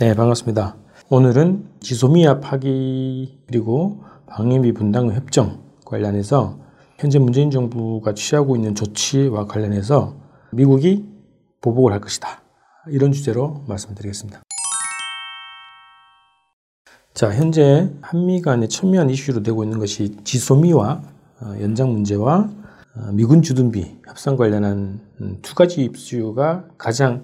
네, 반갑습니다. 오늘은 지소미아 파기 그리고 방위비 분담금 협정 관련해서 현재 문재인 정부가 취하고 있는 조치와 관련해서 미국이 보복을 할 것이다. 이런 주제로 말씀드리겠습니다. 자, 현재 한미 간의 첨예한 이슈로 되고 있는 것이 지소미와 어, 연장 문제와 어, 미군 주둔비 협상 관련한 음, 두 가지 이슈가 가장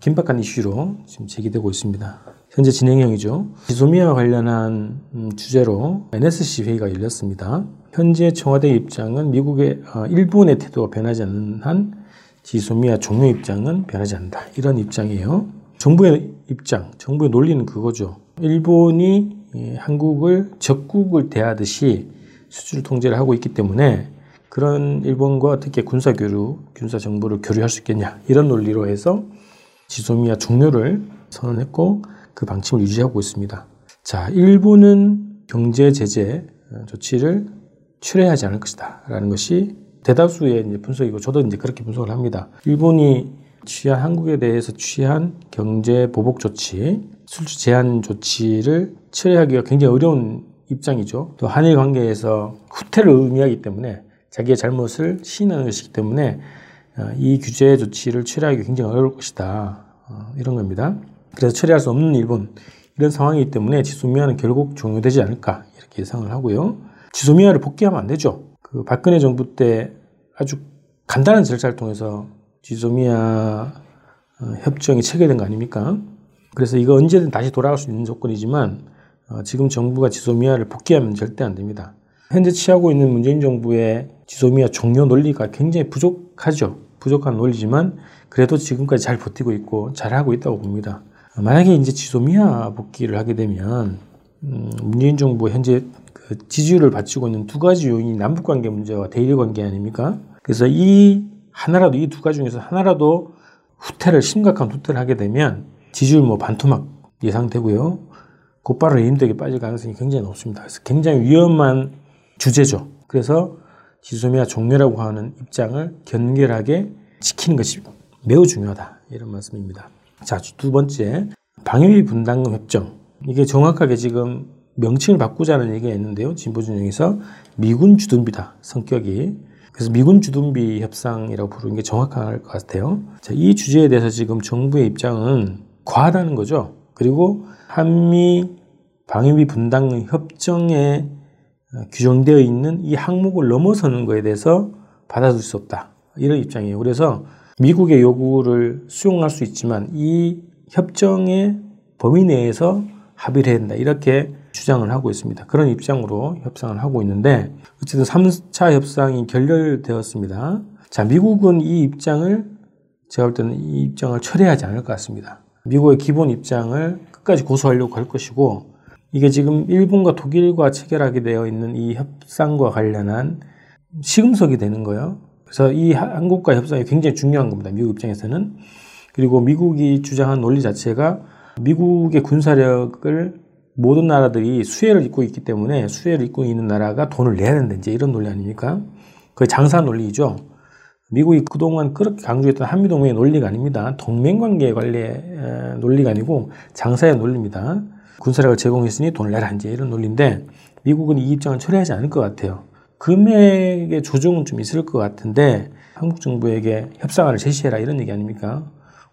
긴박한 이슈로 지금 제기되고 있습니다. 현재 진행형이죠. 지소미아와 관련한 음, 주제로 NSC 회의가 열렸습니다. 현재 청와대 입장은 미국의 어, 일본의 태도가 변하지 않는 한 지소미아 종료 입장은 변하지 않는다. 이런 입장이에요. 정부의 입장, 정부의 논리는 그거죠. 일본이 예, 한국을 적국을 대하듯이 수출 통제를 하고 있기 때문에 그런 일본과 특히 군사 교류, 군사 정보를 교류할 수 있겠냐 이런 논리로 해서 지소미아 종료를 선언했고 그 방침을 유지하고 있습니다. 자, 일본은 경제 제재 조치를 철회하지 않을 것이다. 라는 것이 대다수의 이제 분석이고 저도 이제 그렇게 분석을 합니다. 일본이 취한 한국에 대해서 취한 경제 보복 조치, 수출 제한 조치를 철회하기가 굉장히 어려운 입장이죠. 또 한일 관계에서 후퇴를 의미하기 때문에 자기의 잘못을 시인하는 것이기 때문에 어, 이 규제 조치를 철회하기 굉장히 어려울 것이다. 어, 이런 겁니다. 그래서 처리할 수 없는 일본 이런 상황이기 때문에 지소미아는 결국 종료되지 않을까 이렇게 예상을 하고요. 지소미아를 복귀하면 안 되죠. 그 박근혜 정부 때 아주 간단한 절차를 통해서 지소미아 어, 협정이 체결된 거 아닙니까? 그래서 이거 언제든 다시 돌아갈 수 있는 조건이지만 지금 정부가 지소미아를 복귀하면 절대 안 됩니다. 현재 취하고 있는 문재인 정부의 지소미아 종료 논리가 굉장히 부족하죠. 부족한 논리지만 그래도 지금까지 잘 버티고 있고 잘하고 있다고 봅니다. 만약에 이제 지소미아 복귀를 하게 되면 음, 문재인 정부 현재 그 지지율을 받치고 있는 두 가지 요인이 남북 관계 문제와 대일 관계 아닙니까? 그래서 이 하나라도 이 두 가지 중에서 하나라도 후퇴를 심각한 후퇴를 하게 되면 지지율 뭐 반토막 예상되고요. 곧바로 레임덕에 빠질 가능성이 굉장히 높습니다. 그래서 굉장히 위험한 주제죠. 그래서 지소미아 종료라고 하는 입장을 견결하게 지키는 것이 매우 중요하다. 이런 말씀입니다. 자, 두 번째, 방위비 분담금 협정. 이게 정확하게 지금 명칭을 바꾸자는 얘기가 있는데요. 진보진영에서 미군 주둔비다. 성격이. 그래서 미군 주둔비 협상이라고 부르는 게 정확할 것 같아요. 자, 이 주제에 대해서 지금 정부의 입장은 과하다는 거죠. 그리고 한미 방위비 분담금 협정에 규정되어 있는 이 항목을 넘어서는 것에 대해서 받아들일 수 없다. 이런 입장이에요. 그래서 미국의 요구를 수용할 수 있지만 이 협정의 범위 내에서 합의를 해야 된다. 이렇게 주장을 하고 있습니다. 그런 입장으로 협상을 하고 있는데 어쨌든 3차 협상이 결렬되었습니다. 자, 미국은 이 입장을 제가 볼 때는 이 입장을 철회하지 않을 것 같습니다. 미국의 기본 입장을 끝까지 고수하려고 할 것이고 이게 지금 일본과 독일과 체결하게 되어 있는 이 협상과 관련한 시금석이 되는 거예요. 그래서 이 한국과 협상이 굉장히 중요한 겁니다. 미국 입장에서는. 그리고 미국이 주장한 논리 자체가 미국의 군사력을 모든 나라들이 수혜를 입고 있기 때문에 수혜를 입고 있는 나라가 돈을 내야 된다. 이제 이런 논리 아닙니까? 그 장사 논리죠. 미국이 그동안 그렇게 강조했던 한미동맹의 논리가 아닙니다. 동맹관계 관리의 논리가 아니고 장사의 논리입니다. 군사력을 제공했으니 돈을 내라. 이제 이런 논리인데 미국은 이 입장을 처리하지 않을 것 같아요. 금액의 조정은 좀 있을 것 같은데 한국 정부에게 협상안을 제시해라 이런 얘기 아닙니까?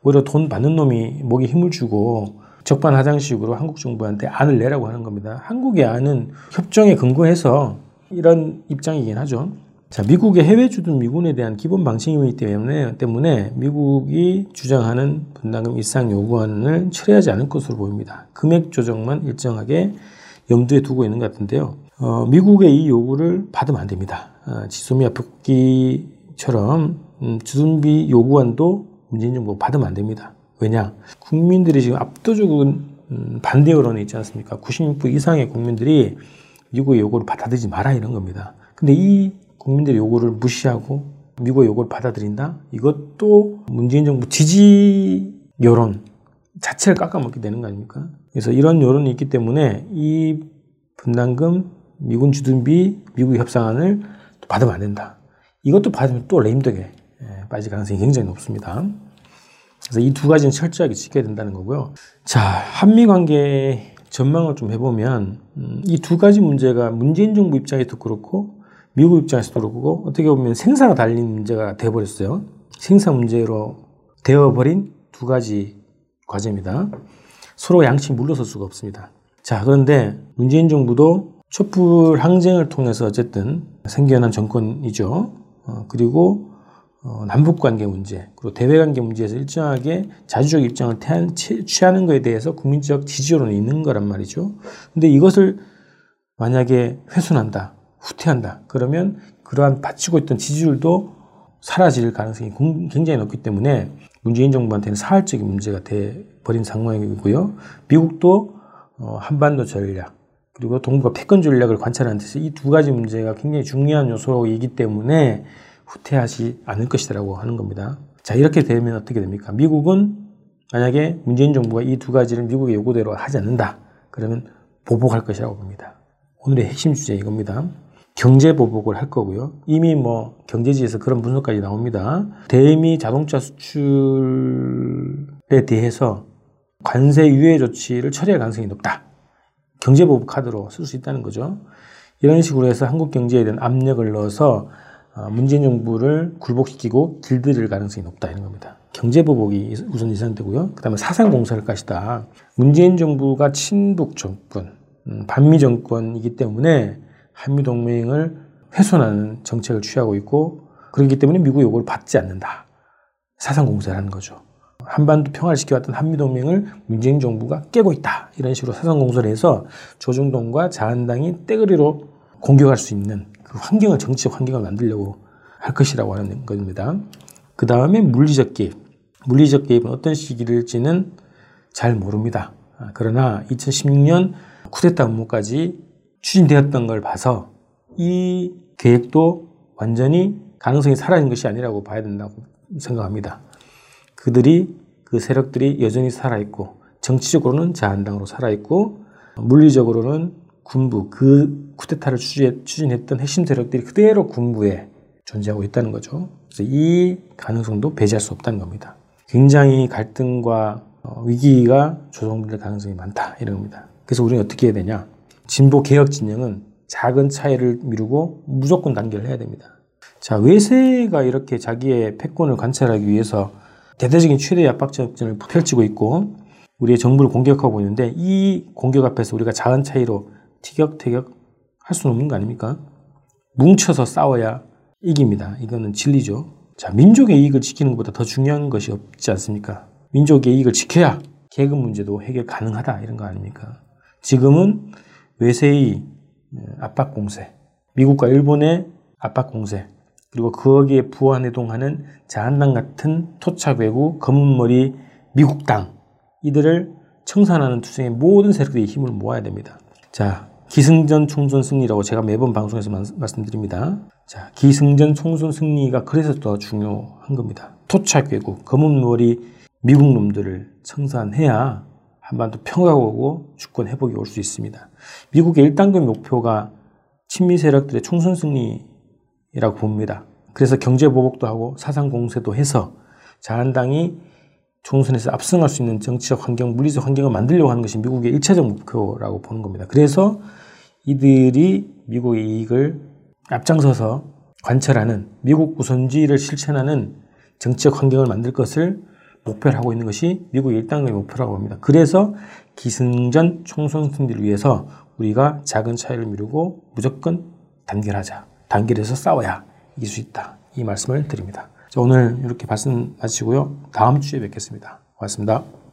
오히려 돈 받는 놈이 목에 힘을 주고 적반하장식으로 한국 정부한테 안을 내라고 하는 겁니다. 한국의 안은 협정에 근거해서 이런 입장이긴 하죠. 자, 미국의 해외 주둔 미군에 대한 기본 방침이기 때문에, 때문에 미국이 주장하는 분담금 이상 요구안을 철회하지 않을 것으로 보입니다. 금액 조정만 일정하게 염두에 두고 있는 것 같은데요. 어, 미국의 이 요구를 받으면 안 됩니다. 어, 지소미아 복귀처럼 음, 주둔비 요구안도 문재인 정부 받으면 안 됩니다. 왜냐? 국민들이 지금 압도적인 음, 반대 여론이 있지 않습니까? 96% 이상의 국민들이 미국의 요구를 받아들이지 마라 이런 겁니다. 근데 이 국민들의 요구를 무시하고 미국의 요구를 받아들인다? 이것도 문재인 정부 지지 여론 자체를 깎아먹게 되는 거 아닙니까? 그래서 이런 여론이 있기 때문에 이 분담금 미군 주둔비, 미국 협상안을 받으면 안 된다. 이것도 받으면 또 레임덕에 예, 빠질 가능성이 굉장히 높습니다. 그래서 이 두 가지는 철저하게 지켜야 된다는 거고요. 자, 한미 관계 전망을 좀 해보면 음, 이 두 가지 문제가 문재인 정부 입장에서도 그렇고 미국 입장에서도 그렇고 어떻게 보면 생사가 달린 문제가 돼버렸어요. 생사 문제로 되어버린 두 가지 과제입니다. 서로 양치 물러설 수가 없습니다. 자, 그런데 문재인 정부도 촛불 항쟁을 통해서 어쨌든 생겨난 정권이죠. 어, 그리고 어, 남북 관계 문제, 그리고 대외 관계 문제에서 일정하게 자주적 입장을 태한, 취하는 것에 대해서 국민적 지지율은 있는 거란 말이죠. 근데 이것을 만약에 훼손한다, 후퇴한다, 그러면 그러한 바치고 있던 지지율도 사라질 가능성이 굉장히 높기 때문에 문재인 정부한테는 사활적인 문제가 돼 버린 상황이고요. 미국도 어, 한반도 전략 그리고 동북아 패권 전략을 관찰하는 데서 이 두 가지 문제가 굉장히 중요한 요소이기 때문에 후퇴하지 않을 것이라고 하는 겁니다. 자, 이렇게 되면 어떻게 됩니까? 미국은 만약에 문재인 정부가 이 두 가지를 미국의 요구대로 하지 않는다. 그러면 보복할 것이라고 봅니다. 오늘의 핵심 주제 이겁니다. 경제 보복을 할 거고요. 이미 뭐 경제지에서 그런 분석까지 나옵니다. 대미 자동차 수출에 대해서 관세 유예 조치를 처리할 가능성이 높다. 경제 보복 카드로 쓸 수 있다는 거죠. 이런 식으로 해서 한국 경제에 대한 압력을 넣어서 어, 문재인 정부를 굴복시키고 길들일 가능성이 높다 이런 겁니다. 경제 보복이 우선 예상되고요. 그다음에 사상 공사를 것이다. 문재인 정부가 친북 정권, 음, 반미 정권이기 때문에 한미 동맹을 훼손하는 정책을 취하고 있고 그렇기 때문에 미국 요구를 받지 않는다. 사상 공세를 하는 거죠. 한반도 평화를 지켜왔던 한미동맹을 문재인 정부가 깨고 있다. 이런 식으로 사상 공세를 해서 조중동과 자한당이 떼거리로 공격할 수 있는 그 환경을 정치적 환경을 만들려고 할 것이라고 하는 겁니다. 그 다음에 물리적 개입. 물리적 개입은 어떤 시기일지는 잘 모릅니다. 아, 그러나 2016년 쿠데타 음모까지 추진되었던 걸 봐서 이 계획도 완전히 가능성이 사라진 것이 아니라고 봐야 된다고 생각합니다. 그들이 그 세력들이 여전히 살아있고 정치적으로는 자한당으로 살아있고 물리적으로는 군부 그 쿠데타를 추진했던 핵심 세력들이 그대로 군부에 존재하고 있다는 거죠. 그래서 이 가능성도 배제할 수 없다는 겁니다. 굉장히 갈등과 어, 위기가 조성될 가능성이 많다 이런 겁니다. 그래서 우리는 어떻게 해야 되냐? 진보 개혁 진영은 작은 차이를 미루고 무조건 단결을 해야 됩니다. 자 외세가 이렇게 자기의 패권을 관찰하기 위해서 대대적인 최대 압박 정전을 펼치고 있고 우리의 정부를 공격하고 있는데 이 공격 앞에서 우리가 작은 차이로 티격태격 할 수는 없는 거 아닙니까? 뭉쳐서 싸워야 이깁니다. 이거는 진리죠. 자, 민족의 이익을 지키는 것보다 더 중요한 것이 없지 않습니까? 민족의 이익을 지켜야 계급 문제도 해결 가능하다 이런 거 아닙니까? 지금은 외세의 압박 공세, 미국과 일본의 압박 공세, 그리고 거기에 부안해동하는 자한당 같은 토착 외구 검은머리 미국당 이들을 청산하는 투쟁의 모든 세력들이 힘을 모아야 됩니다. 자, 기승전 총선 승리라고 제가 매번 방송에서 말씀드립니다. 자, 기승전 총선 승리가 그래서 더 중요한 겁니다. 토착 외구 검은머리 미국 놈들을 청산해야 한반도 평화가 오고 주권 회복이 올 수 있습니다. 미국의 1단계 목표가 친미 세력들의 총선 승리 이라고 봅니다. 그래서 경제 보복도 하고 사상 공세도 해서 자한당이 총선에서 압승할 수 있는 정치적 환경, 물리적 환경을 만들려고 하는 것이 미국의 일차적 목표라고 보는 겁니다. 그래서 이들이 미국의 이익을 앞장서서 관철하는 미국 우선주의를 실천하는 정치적 환경을 만들 것을 목표를 하고 있는 것이 미국의 일당의 목표라고 합니다. 그래서 기승전 총선 승리를 위해서 우리가 작은 차이를 미루고 무조건 단결하자. 단결해서 싸워야 이길 수 있다. 이 말씀을 드립니다. 자, 오늘 이렇게 말씀 마치고요. 다음 주에 뵙겠습니다. 고맙습니다.